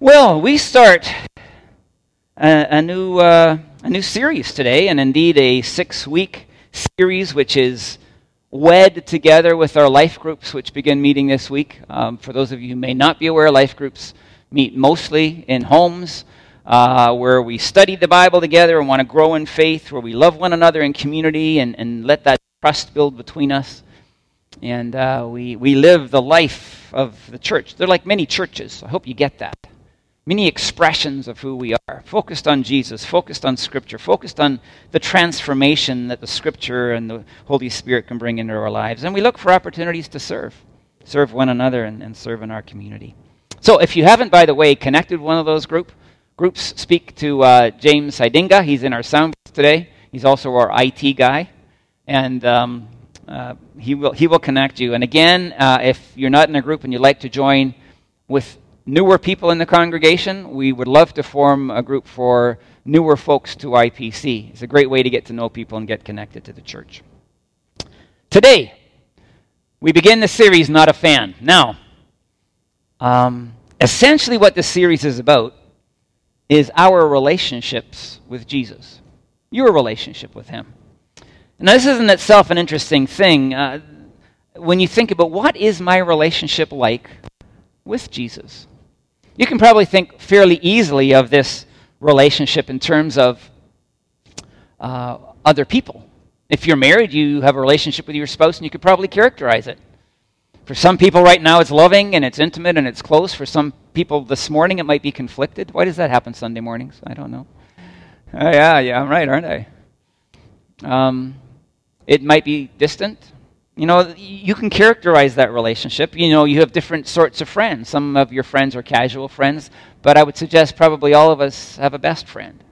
Well, we start a, a new, uh, a new series today, and indeed a six week series which is wed together with our life groups, which begin meeting this week. Um, for those of you who may not be aware, life groups meet mostly in homes. Uh, where we study the Bible together and want to grow in faith, where we love one another in community and, and let that trust build between us. And uh, we, we live the life of the church. They're like many churches. I hope you get that. Many expressions of who we are, focused on Jesus, focused on Scripture, focused on the transformation that the Scripture and the Holy Spirit can bring into our lives. And we look for opportunities to serve, serve one another and, and serve in our community. So if you haven't, by the way, connected one of those group, groups, speak to uh, James Hidinga. He's in our sound today. He's also our IT guy. And um, uh, he, will, he will connect you. And again, uh, if you're not in a group and you'd like to join with newer people in the congregation, we would love to form a group for newer folks to IPC. It's a great way to get to know people and get connected to the church. Today, we begin the series Not a Fan. Now, um, essentially, what this series is about is our relationships with Jesus, your relationship with Him. Now, this is in itself an interesting thing. Uh, when you think about what is my relationship like with Jesus? You can probably think fairly easily of this relationship in terms of uh, other people. If you're married, you have a relationship with your spouse, and you could probably characterize it. For some people right now, it's loving and it's intimate and it's close. For some people this morning, it might be conflicted. Why does that happen Sunday mornings? I don't know. Oh, yeah, yeah, I'm right, aren't I? Um, it might be distant. You know, you can characterize that relationship. You know, you have different sorts of friends. Some of your friends are casual friends, but I would suggest probably all of us have a best friend,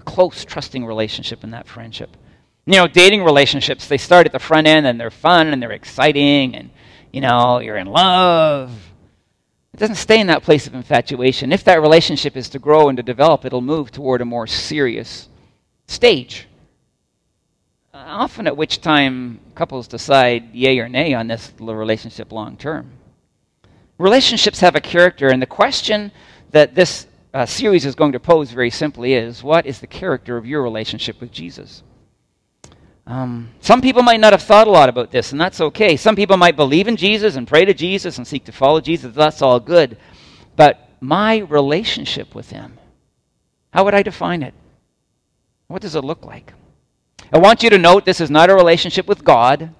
a close, trusting relationship in that friendship. You know, dating relationships, they start at the front end and they're fun and they're exciting and, you know, you're in love. It doesn't stay in that place of infatuation. If that relationship is to grow and to develop, it'll move toward a more serious stage often at which time couples decide yay or nay on this relationship long term. Relationships have a character, and the question that this uh, series is going to pose very simply is what is the character of your relationship with Jesus? Um, some people might not have thought a lot about this, and that's okay. Some people might believe in Jesus and pray to Jesus and seek to follow Jesus. That's all good. But my relationship with Him, how would I define it? What does it look like? I want you to note this is not a relationship with God,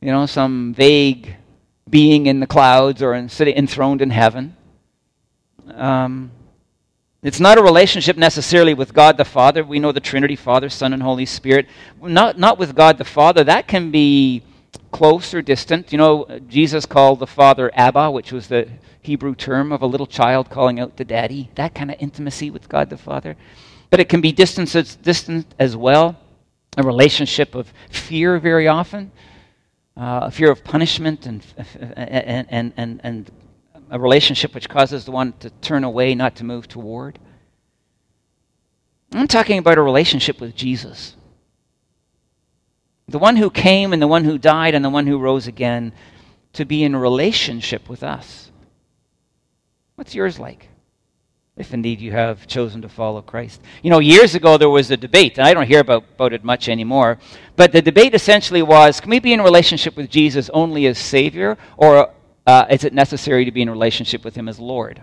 you know, some vague being in the clouds or in, sitting enthroned in heaven. Um, it's not a relationship necessarily with God the Father. We know the Trinity, Father, Son, and Holy Spirit. Not, not with God the Father. That can be close or distant. You know, Jesus called the Father Abba, which was the Hebrew term of a little child calling out to daddy. That kind of intimacy with God the Father. But it can be distant, distant as well a relationship of fear very often, uh, a fear of punishment, and, and, and, and, and a relationship which causes the one to turn away, not to move toward. I'm talking about a relationship with Jesus. The one who came and the one who died and the one who rose again to be in relationship with us. What's yours like? If indeed you have chosen to follow Christ. You know, years ago there was a debate, and I don't hear about, about it much anymore, but the debate essentially was can we be in relationship with Jesus only as Savior, or uh, is it necessary to be in relationship with Him as Lord?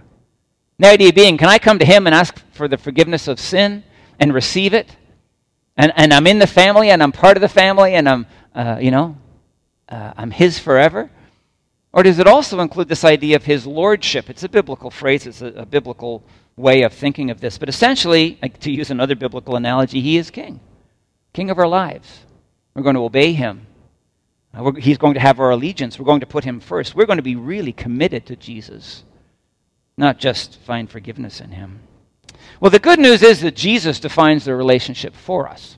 The idea being, can I come to Him and ask for the forgiveness of sin and receive it? And, and I'm in the family and I'm part of the family and I'm, uh, you know, uh, I'm His forever? Or does it also include this idea of His Lordship? It's a biblical phrase, it's a, a biblical way of thinking of this. But essentially, to use another biblical analogy, he is king, king of our lives. We're going to obey him. Uh, he's going to have our allegiance. We're going to put him first. We're going to be really committed to Jesus, not just find forgiveness in him. Well, the good news is that Jesus defines the relationship for us.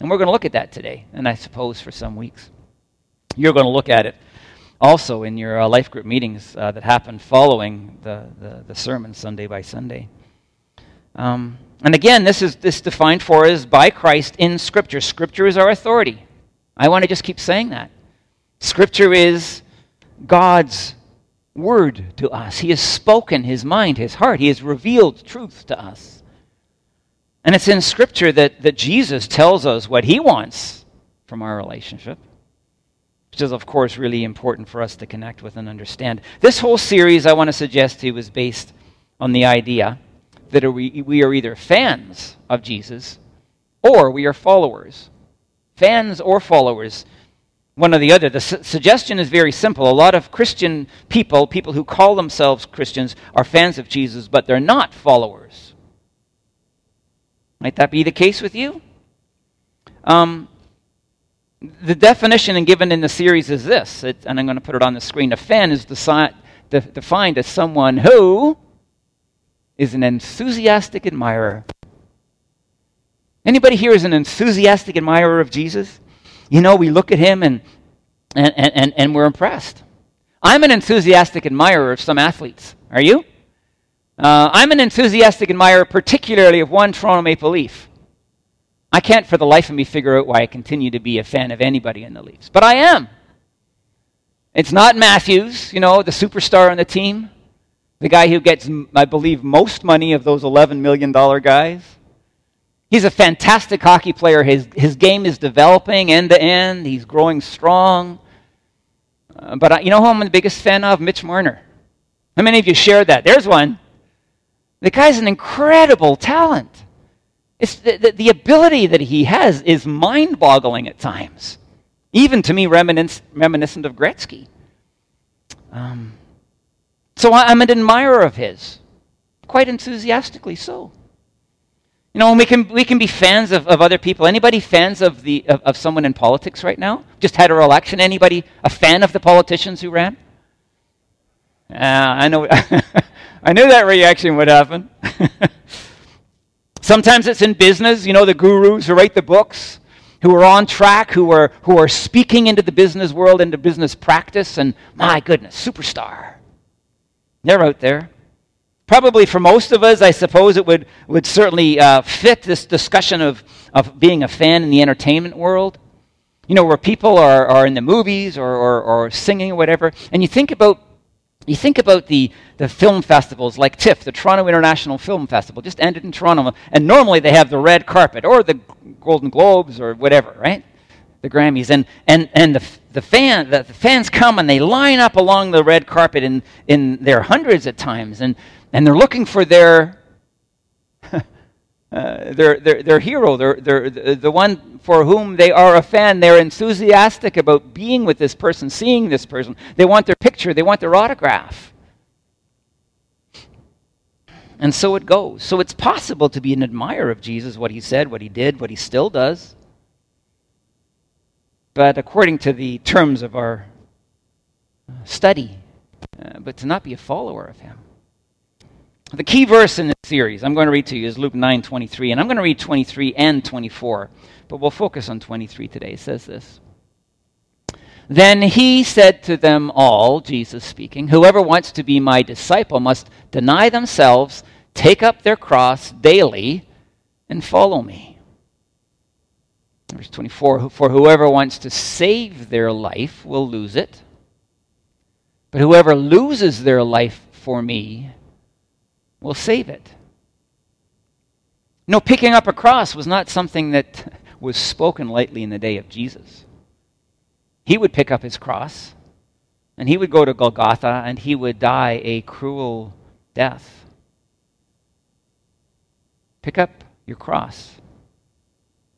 And we're going to look at that today, and I suppose for some weeks. You're going to look at it also in your uh, life group meetings uh, that happen following the, the, the, sermon Sunday by Sunday. Um, and again, this is this defined for us by Christ in Scripture. Scripture is our authority. I want to just keep saying that. Scripture is God's word to us. He has spoken his mind, his heart. He has revealed truth to us. And it's in Scripture that, that Jesus tells us what he wants from our relationship, which is, of course, really important for us to connect with and understand. This whole series, I want to suggest to you, was based on the idea that we are either fans of Jesus or we are followers. Fans or followers one or the other. The su- suggestion is very simple. A lot of Christian people, people who call themselves Christians, are fans of Jesus, but they're not followers. Might that be the case with you? Um, the definition given in the series is this, it, and I'm going to put it on the screen. A fan is de- defined as someone who is an enthusiastic admirer. Anybody here is an enthusiastic admirer of Jesus? you know, we look at him and, and, and, and we're impressed. I'm an enthusiastic admirer of some athletes. Are you? Uh, I'm an enthusiastic admirer, particularly of one Toronto Maple Leaf. I can't for the life of me figure out why I continue to be a fan of anybody in the Leafs, but I am. It's not Matthews, you know, the superstar on the team, the guy who gets, I believe, most money of those $11 million guys. He's a fantastic hockey player. His, his game is developing end to end. He's growing strong. Uh, but I, you know who I'm the biggest fan of? Mitch Marner. How many of you share that? There's one. The guy's an incredible talent. It's the, the, the ability that he has is mind boggling at times, even to me, reminiscent, reminiscent of Gretzky. Um, so I, I'm an admirer of his, quite enthusiastically so. You know, we can, we can be fans of, of other people. Anybody fans of, the, of, of someone in politics right now? Just had our election. Anybody a fan of the politicians who ran? Uh, I know. I knew that reaction would happen. Sometimes it's in business. You know, the gurus who write the books, who are on track, who are, who are speaking into the business world, into business practice, and my goodness, superstar. They're out there. Probably for most of us, I suppose it would, would certainly uh, fit this discussion of, of being a fan in the entertainment world. You know, where people are, are in the movies or, or, or singing or whatever. And you think about, you think about the, the film festivals like TIFF, the Toronto International Film Festival, just ended in Toronto. And normally they have the red carpet or the Golden Globes or whatever, right? The Grammys. And, and, and the, the, fan, the, the fans come and they line up along the red carpet in, in their hundreds at times. And and they're looking for their uh, their, their, their hero, their, their, the one for whom they are a fan. They're enthusiastic about being with this person, seeing this person. They want their picture, they want their autograph. And so it goes. So it's possible to be an admirer of Jesus, what he said, what he did, what he still does. But according to the terms of our study, uh, but to not be a follower of him. The key verse in this series I'm going to read to you is Luke 9 23, and I'm going to read 23 and 24, but we'll focus on 23 today. It says this Then he said to them all, Jesus speaking, Whoever wants to be my disciple must deny themselves, take up their cross daily, and follow me. Verse 24 For whoever wants to save their life will lose it, but whoever loses their life for me will save it. No, picking up a cross was not something that was spoken lightly in the day of Jesus. He would pick up his cross, and he would go to Golgotha, and he would die a cruel death. Pick up your cross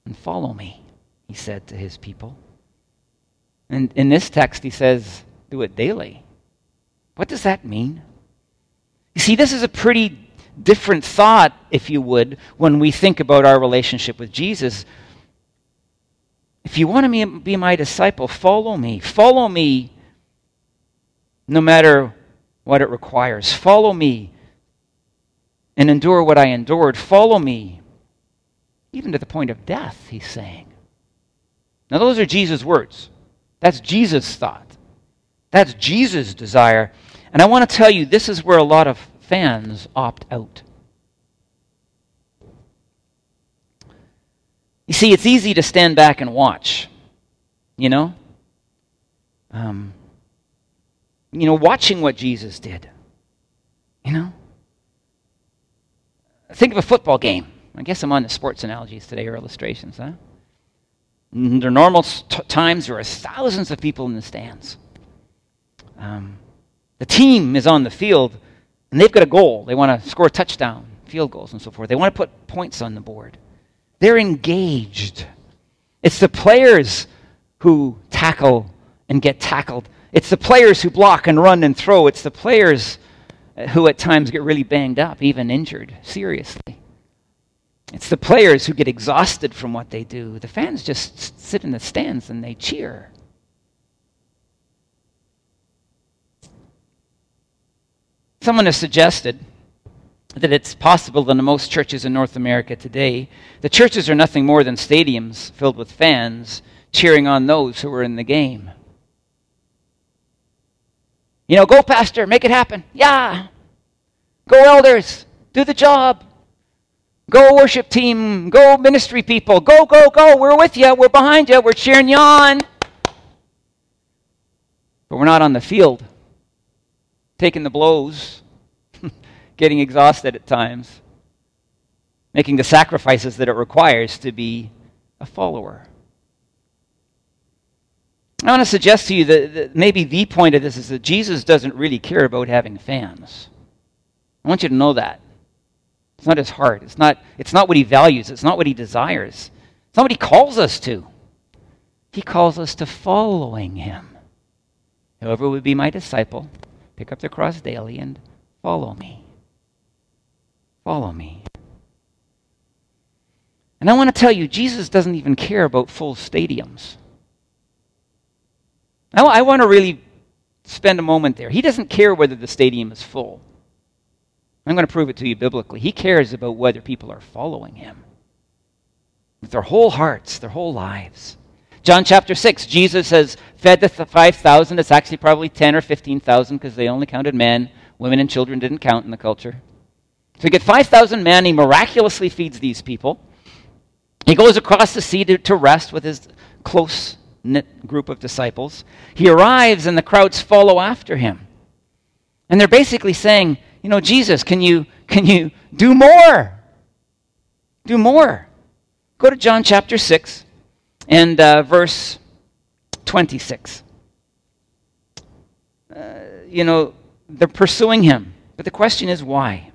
and follow me, he said to his people. And in this text, he says, do it daily. What does that mean? You see, this is a pretty different thought, if you would, when we think about our relationship with Jesus. If you want to be my disciple, follow me. Follow me no matter what it requires. Follow me and endure what I endured. Follow me even to the point of death, he's saying. Now, those are Jesus' words. That's Jesus' thought. That's Jesus' desire. And I want to tell you, this is where a lot of fans opt out. You see, it's easy to stand back and watch, you know? Um, you know, watching what Jesus did. You know? Think of a football game. I guess I'm on the sports analogies today or illustrations, huh? Under normal t- times, there are thousands of people in the stands. Um, the team is on the field, and they've got a goal. They want to score a touchdown, field goals, and so forth. They want to put points on the board. They're engaged. It's the players who tackle and get tackled. It's the players who block and run and throw. It's the players uh, who at times get really banged up, even injured seriously. It's the players who get exhausted from what they do. The fans just sit in the stands and they cheer. Someone has suggested that it's possible that in most churches in North America today, the churches are nothing more than stadiums filled with fans cheering on those who are in the game. You know, go, Pastor, make it happen. Yeah. Go, elders, do the job. Go, worship team. Go, ministry people. Go, go, go. We're with you. We're behind you. We're cheering you on. But we're not on the field, taking the blows, getting exhausted at times, making the sacrifices that it requires to be a follower. I want to suggest to you that, that, maybe the point of this is that Jesus doesn't really care about having fans. I want you to know that. It's not his heart. It's not, it's not what he values. It's not what he desires. It's not what he calls us to. He calls us to following him. Whoever would be my disciple, pick up the cross daily and follow me. Follow me. And I want to tell you, Jesus doesn't even care about full stadiums. I, want to really spend a moment there. He doesn't care whether the stadium is full. I'm going to prove it to you biblically. He cares about whether people are following him with their whole hearts, their whole lives. John chapter 6, Jesus has fed the 5,000. It's actually probably 10 or 15,000 because they only counted men. Women and children didn't count in the culture. So you get 5,000 men. He miraculously feeds these people. He goes across the sea to, to rest with his close knit group of disciples. He arrives and the crowds follow after him. And they're basically saying, you know, Jesus, can you, can you do more? Do more. Go to John chapter 6 and uh, verse 26. Uh, you know, they're pursuing him. But the question is why?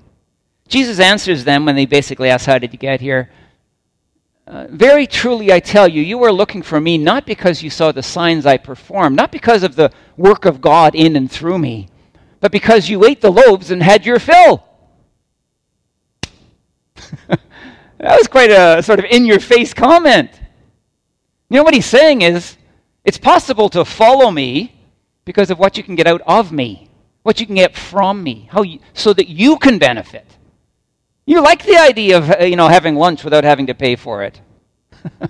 Jesus answers them when they basically ask, How did you get here? Uh, very truly, I tell you, you are looking for me not because you saw the signs I performed, not because of the work of God in and through me, but because you ate the loaves and had your fill. that was quite a sort of in your face comment. You know what he's saying is it's possible to follow me because of what you can get out of me, what you can get from me, how you, so that you can benefit. You like the idea of uh, you know having lunch without having to pay for it.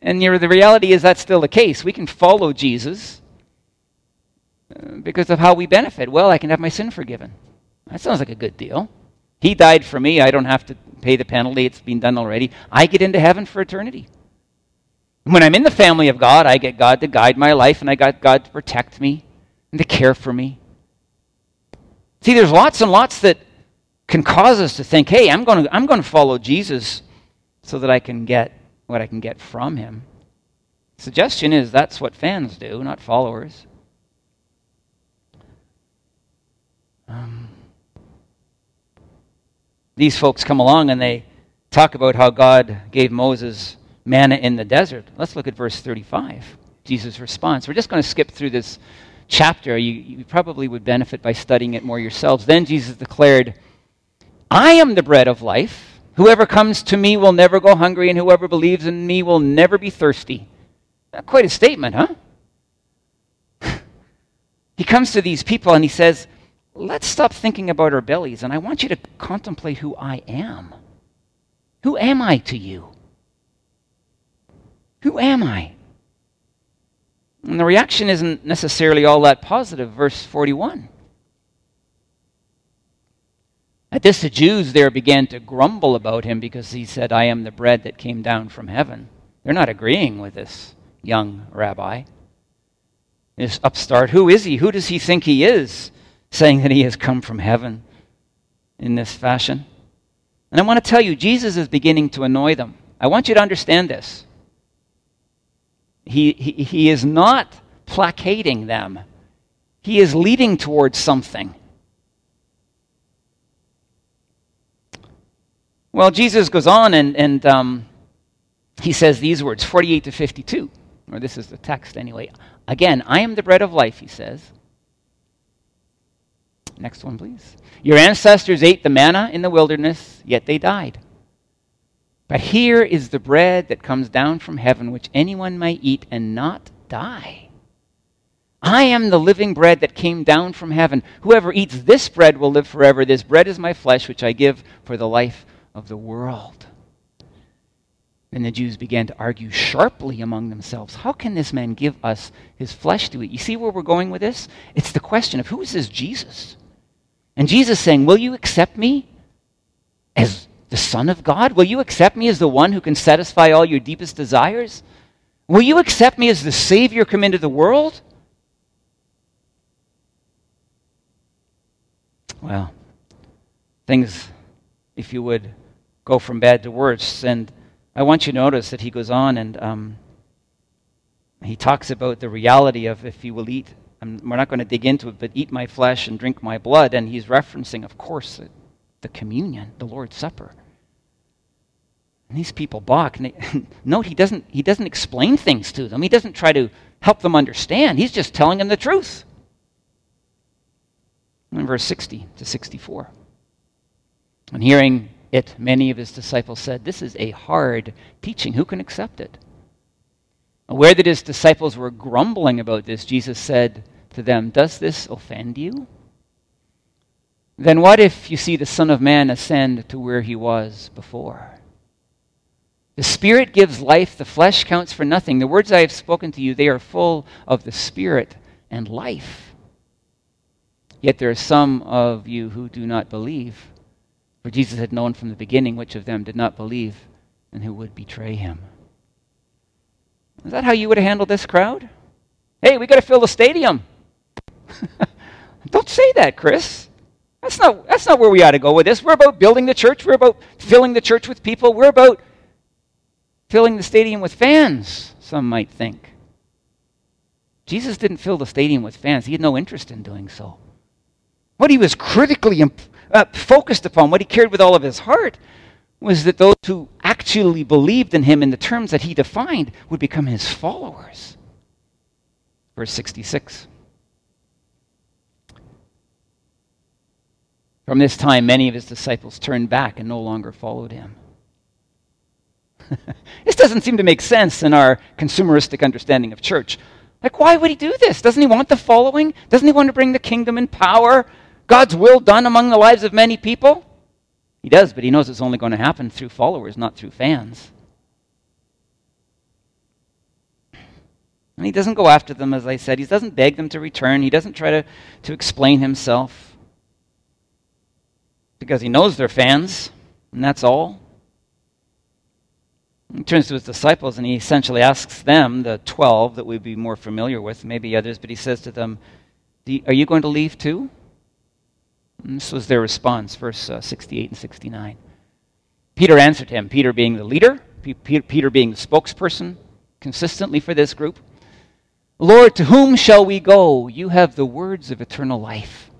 and the reality is that's still the case. We can follow Jesus because of how we benefit. Well, I can have my sin forgiven. That sounds like a good deal. He died for me. I don't have to pay the penalty. It's been done already. I get into heaven for eternity. When I'm in the family of God, I get God to guide my life and I got God to protect me and to care for me. See, there's lots and lots that can cause us to think, hey, I'm going to, I'm going to follow Jesus so that I can get what I can get from him. Suggestion is that's what fans do, not followers. Um, these folks come along and they talk about how God gave Moses manna in the desert. Let's look at verse 35, Jesus' response. We're just going to skip through this chapter. You, you probably would benefit by studying it more yourselves. Then Jesus declared, I am the bread of life. Whoever comes to me will never go hungry, and whoever believes in me will never be thirsty. Not Quite a statement, huh? he comes to these people and he says, let's stop thinking about our bellies, and I want you to contemplate who I am. Who am I to you? Who am I? And the reaction isn't necessarily all that positive. Verse 41. At this, the Jews there began to grumble about him because he said, I am the bread that came down from heaven. They're not agreeing with this young rabbi. This upstart, who is he? Who does he think he is, saying that he has come from heaven in this fashion? And I want to tell you, Jesus is beginning to annoy them. I want you to understand this. He, he, he is not placating them, he is leading towards something. Well, Jesus goes on and, and um, he says these words 48 to 52, or this is the text anyway. Again, I am the bread of life, he says. Next one, please. Your ancestors ate the manna in the wilderness, yet they died. But here is the bread that comes down from heaven, which anyone may eat and not die. I am the living bread that came down from heaven. Whoever eats this bread will live forever. This bread is my flesh, which I give for the life of the world. Then the Jews began to argue sharply among themselves How can this man give us his flesh to eat? You see where we're going with this? It's the question of who is this Jesus? And Jesus saying, Will you accept me as the Son of God? Will you accept me as the one who can satisfy all your deepest desires? Will you accept me as the Savior come into the world? Well, things, if you would, go from bad to worse. And I want you to notice that he goes on and um, he talks about the reality of if you will eat, I'm, we're not going to dig into it, but eat my flesh and drink my blood. And he's referencing, of course, the communion, the Lord's Supper. And these people balk. And they, note, he doesn't, he doesn't explain things to them, he doesn't try to help them understand. He's just telling them the truth. In verse 60 to 64. And hearing it, many of his disciples said, This is a hard teaching. Who can accept it? Aware that his disciples were grumbling about this, Jesus said to them, Does this offend you? Then what if you see the Son of Man ascend to where he was before? The Spirit gives life, the flesh counts for nothing. The words I have spoken to you, they are full of the Spirit and life. Yet there are some of you who do not believe. For Jesus had known from the beginning which of them did not believe and who would betray him. Is that how you would have handled this crowd? Hey, we got to fill the stadium. Don't say that, Chris. That's not, that's not where we ought to go with this. We're about building the church. We're about filling the church with people. We're about filling the stadium with fans, some might think. Jesus didn't fill the stadium with fans, he had no interest in doing so. What he was critically imp- uh, focused upon, what he cared with all of his heart, was that those who actually believed in him in the terms that he defined would become his followers. Verse 66. From this time, many of his disciples turned back and no longer followed him. this doesn't seem to make sense in our consumeristic understanding of church. Like, why would he do this? Doesn't he want the following? Doesn't he want to bring the kingdom and power? God's will done among the lives of many people? He does, but he knows it's only going to happen through followers, not through fans. And he doesn't go after them, as I said. He doesn't beg them to return. He doesn't try to, to explain himself. Because he knows they're fans, and that's all. He turns to his disciples and he essentially asks them, the 12 that we'd be more familiar with, maybe others, but he says to them, Are you going to leave too? And this was their response, verse uh, 68 and 69. Peter answered him, Peter being the leader, Peter being the spokesperson consistently for this group. Lord, to whom shall we go? You have the words of eternal life.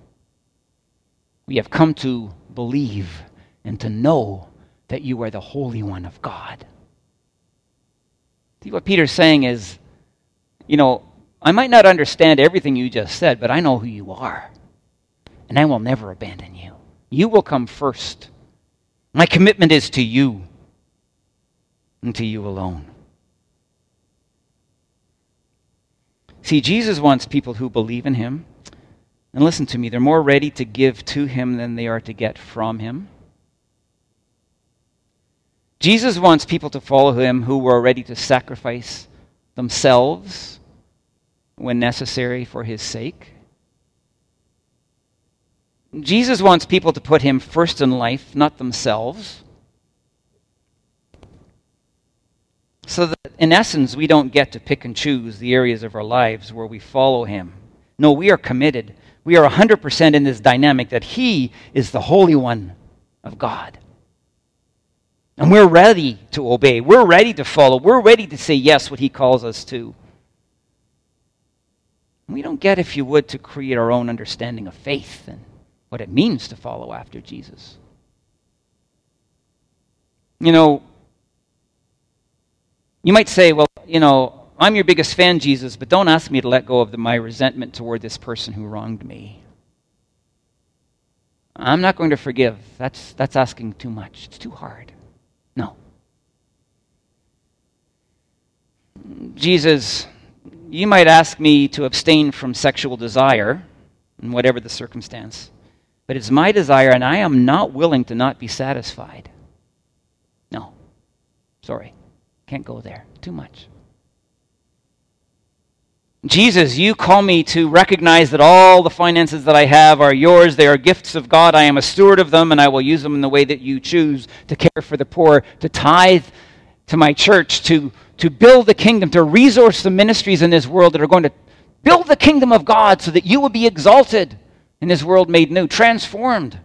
We have come to believe and to know that you are the Holy One of God. See, what Peter's saying is, you know, I might not understand everything you just said, but I know who you are and I will never abandon you. You will come first. My commitment is to you and to you alone. See, Jesus wants people who believe in him. And listen to me, they're more ready to give to him than they are to get from him. Jesus wants people to follow him who were ready to sacrifice themselves when necessary for his sake. Jesus wants people to put him first in life, not themselves. So that in essence, we don't get to pick and choose the areas of our lives where we follow Him. No, we are committed. We are 100% in this dynamic that He is the Holy One of God. And we're ready to obey. We're ready to follow. We're ready to say yes what He calls us to. We don't get, if you would, to create our own understanding of faith and what it means to follow after Jesus. You know, you might say, well, you know, I'm your biggest fan, Jesus, but don't ask me to let go of the, my resentment toward this person who wronged me. I'm not going to forgive. That's, that's asking too much. It's too hard. No. Jesus, you might ask me to abstain from sexual desire, in whatever the circumstance, but it's my desire, and I am not willing to not be satisfied. No. Sorry. Can't go there. Too much. Jesus, you call me to recognize that all the finances that I have are yours. They are gifts of God. I am a steward of them, and I will use them in the way that you choose to care for the poor, to tithe to my church, to, to build the kingdom, to resource the ministries in this world that are going to build the kingdom of God so that you will be exalted in this world made new, transformed.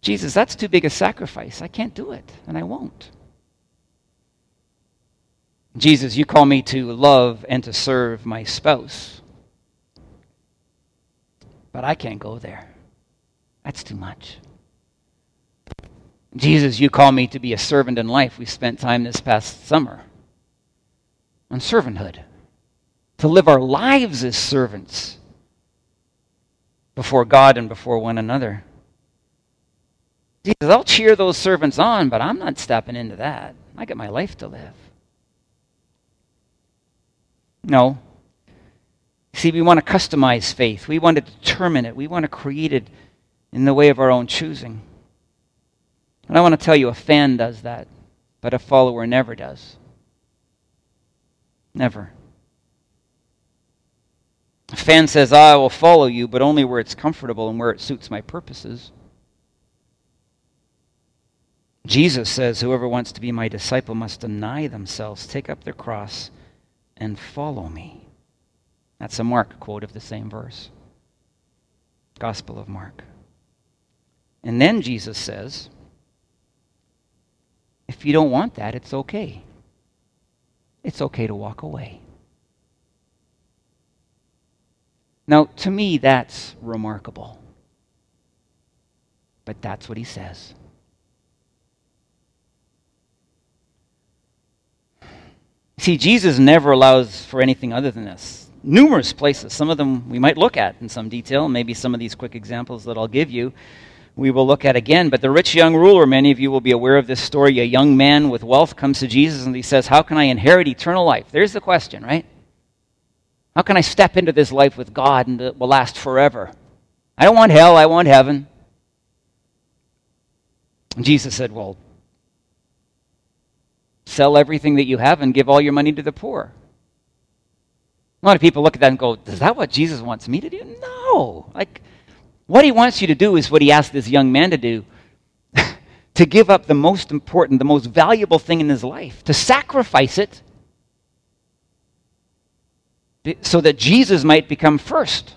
Jesus, that's too big a sacrifice. I can't do it, and I won't. Jesus, you call me to love and to serve my spouse. But I can't go there. That's too much. Jesus, you call me to be a servant in life. We spent time this past summer on servanthood, to live our lives as servants before God and before one another. Jesus, I'll cheer those servants on, but I'm not stepping into that. I got my life to live. No. See, we want to customize faith. We want to determine it. We want to create it in the way of our own choosing. And I want to tell you, a fan does that, but a follower never does. Never. A fan says, ah, I will follow you, but only where it's comfortable and where it suits my purposes. Jesus says, Whoever wants to be my disciple must deny themselves, take up their cross, and follow me. That's a Mark quote of the same verse. Gospel of Mark. And then Jesus says, if you don't want that, it's okay. It's okay to walk away. Now, to me, that's remarkable. But that's what he says. See, Jesus never allows for anything other than this. Numerous places. Some of them we might look at in some detail, maybe some of these quick examples that I'll give you we will look at again. But the rich young ruler, many of you will be aware of this story. A young man with wealth comes to Jesus and he says, How can I inherit eternal life? There's the question, right? How can I step into this life with God and it will last forever? I don't want hell, I want heaven. And Jesus said, Well, sell everything that you have and give all your money to the poor. A lot of people look at that and go, Is that what Jesus wants me to do? No. Like, what he wants you to do is what he asked this young man to do to give up the most important, the most valuable thing in his life, to sacrifice it so that Jesus might become first.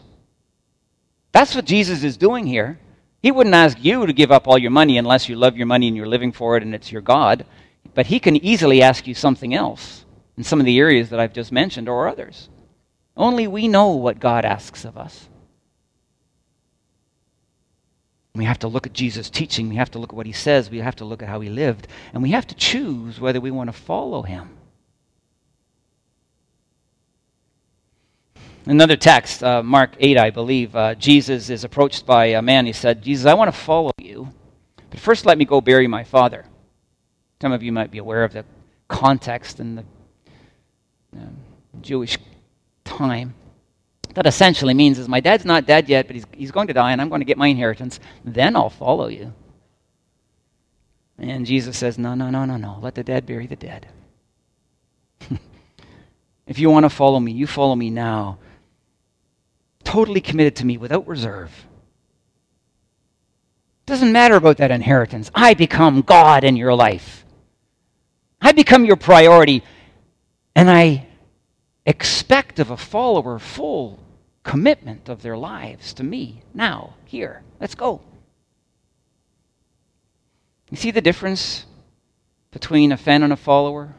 That's what Jesus is doing here. He wouldn't ask you to give up all your money unless you love your money and you're living for it and it's your God. But he can easily ask you something else in some of the areas that I've just mentioned or others. Only we know what God asks of us. We have to look at Jesus' teaching. We have to look at what he says. We have to look at how he lived. And we have to choose whether we want to follow him. Another text, uh, Mark 8, I believe, uh, Jesus is approached by a man. He said, Jesus, I want to follow you, but first let me go bury my father. Some of you might be aware of the context and the uh, Jewish time that essentially means is my dad's not dead yet, but he's, he's going to die, and I'm going to get my inheritance. Then I'll follow you. And Jesus says, No, no, no, no, no. Let the dead bury the dead. if you want to follow me, you follow me now. Totally committed to me without reserve. Doesn't matter about that inheritance. I become God in your life. I become your priority. And I expect of a follower full commitment of their lives to me now, here. Let's go. You see the difference between a fan and a follower?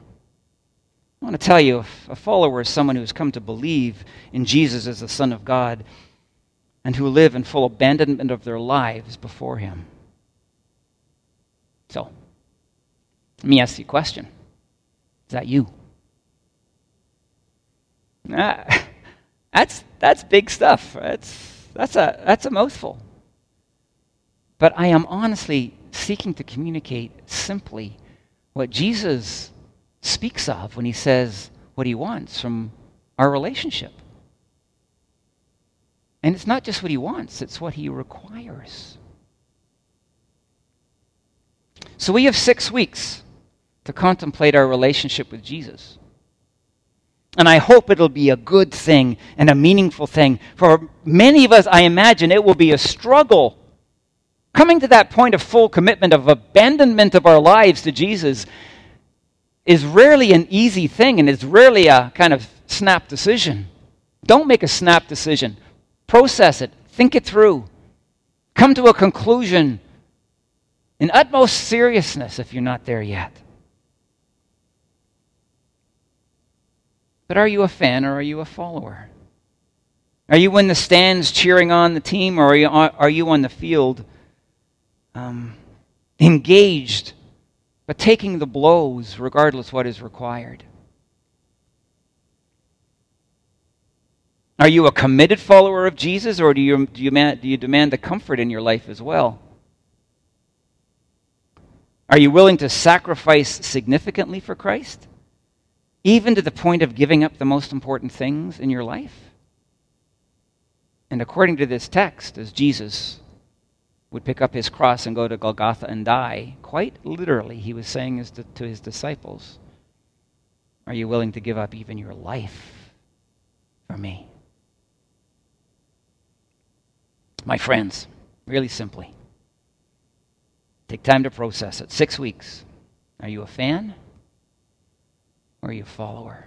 I want to tell you a follower is someone who has come to believe in Jesus as the Son of God and who live in full abandonment of their lives before Him. So, let me ask you a question Is that you? Ah, that's, that's big stuff. That's, that's, a, that's a mouthful. But I am honestly seeking to communicate simply what Jesus speaks of when he says what he wants from our relationship. And it's not just what he wants, it's what he requires. So we have six weeks to contemplate our relationship with Jesus. And I hope it'll be a good thing and a meaningful thing. For many of us, I imagine it will be a struggle. Coming to that point of full commitment, of abandonment of our lives to Jesus, is rarely an easy thing and it's rarely a kind of snap decision. Don't make a snap decision. Process it, think it through, come to a conclusion in utmost seriousness if you're not there yet. But are you a fan or are you a follower? Are you in the stands cheering on the team or are you, are you on the field um, engaged but taking the blows regardless what is required. Are you a committed follower of Jesus, or do you, do you, do you demand the comfort in your life as well? Are you willing to sacrifice significantly for Christ, even to the point of giving up the most important things in your life? And according to this text, as Jesus would pick up his cross and go to Golgotha and die. Quite literally, he was saying to his disciples, Are you willing to give up even your life for me? My friends, really simply, take time to process it. Six weeks. Are you a fan or are you a follower?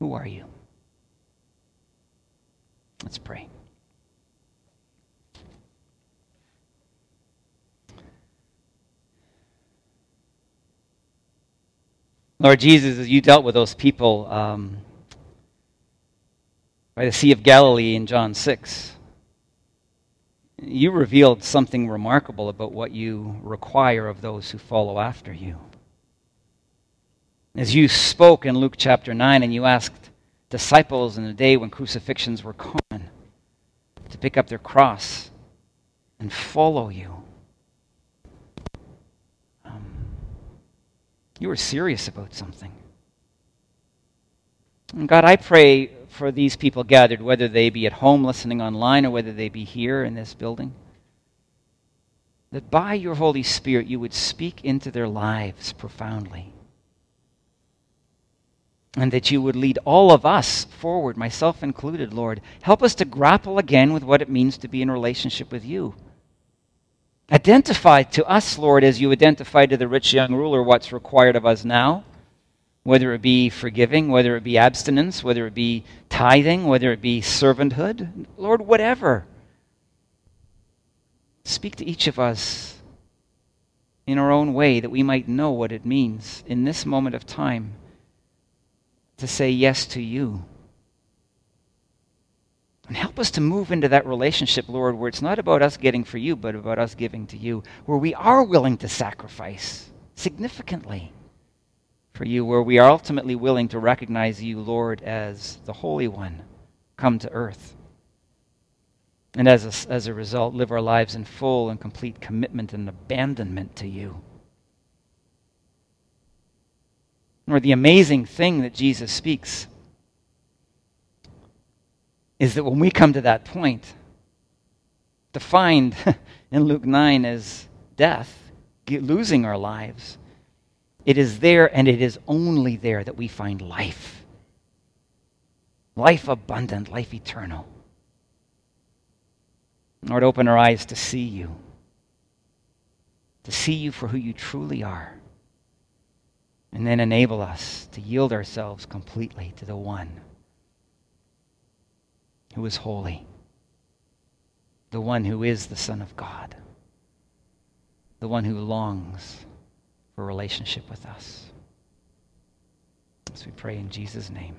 Who are you? Let's pray. Lord Jesus, as you dealt with those people um, by the Sea of Galilee in John 6, you revealed something remarkable about what you require of those who follow after you. As you spoke in Luke chapter 9 and you asked disciples in the day when crucifixions were common to pick up their cross and follow you. Um, you were serious about something. And God, I pray for these people gathered, whether they be at home listening online or whether they be here in this building, that by your Holy Spirit you would speak into their lives profoundly. And that you would lead all of us forward, myself included, Lord. Help us to grapple again with what it means to be in relationship with you. Identify to us, Lord, as you identified to the rich young ruler, what's required of us now, whether it be forgiving, whether it be abstinence, whether it be tithing, whether it be servanthood. Lord, whatever. Speak to each of us in our own way that we might know what it means in this moment of time to say yes to you. And help us to move into that relationship, Lord, where it's not about us getting for you, but about us giving to you, where we are willing to sacrifice significantly for you, where we are ultimately willing to recognize you, Lord, as the Holy One come to earth. And as a, as a result, live our lives in full and complete commitment and abandonment to you. Or the amazing thing that Jesus speaks is that when we come to that point, defined in Luke 9 as death, losing our lives, it is there and it is only there that we find life. Life abundant, life eternal. Lord, open our eyes to see you, to see you for who you truly are, And then enable us to yield ourselves completely to the one who is holy, the one who is the Son of God, the one who longs for relationship with us. As we pray in Jesus' name.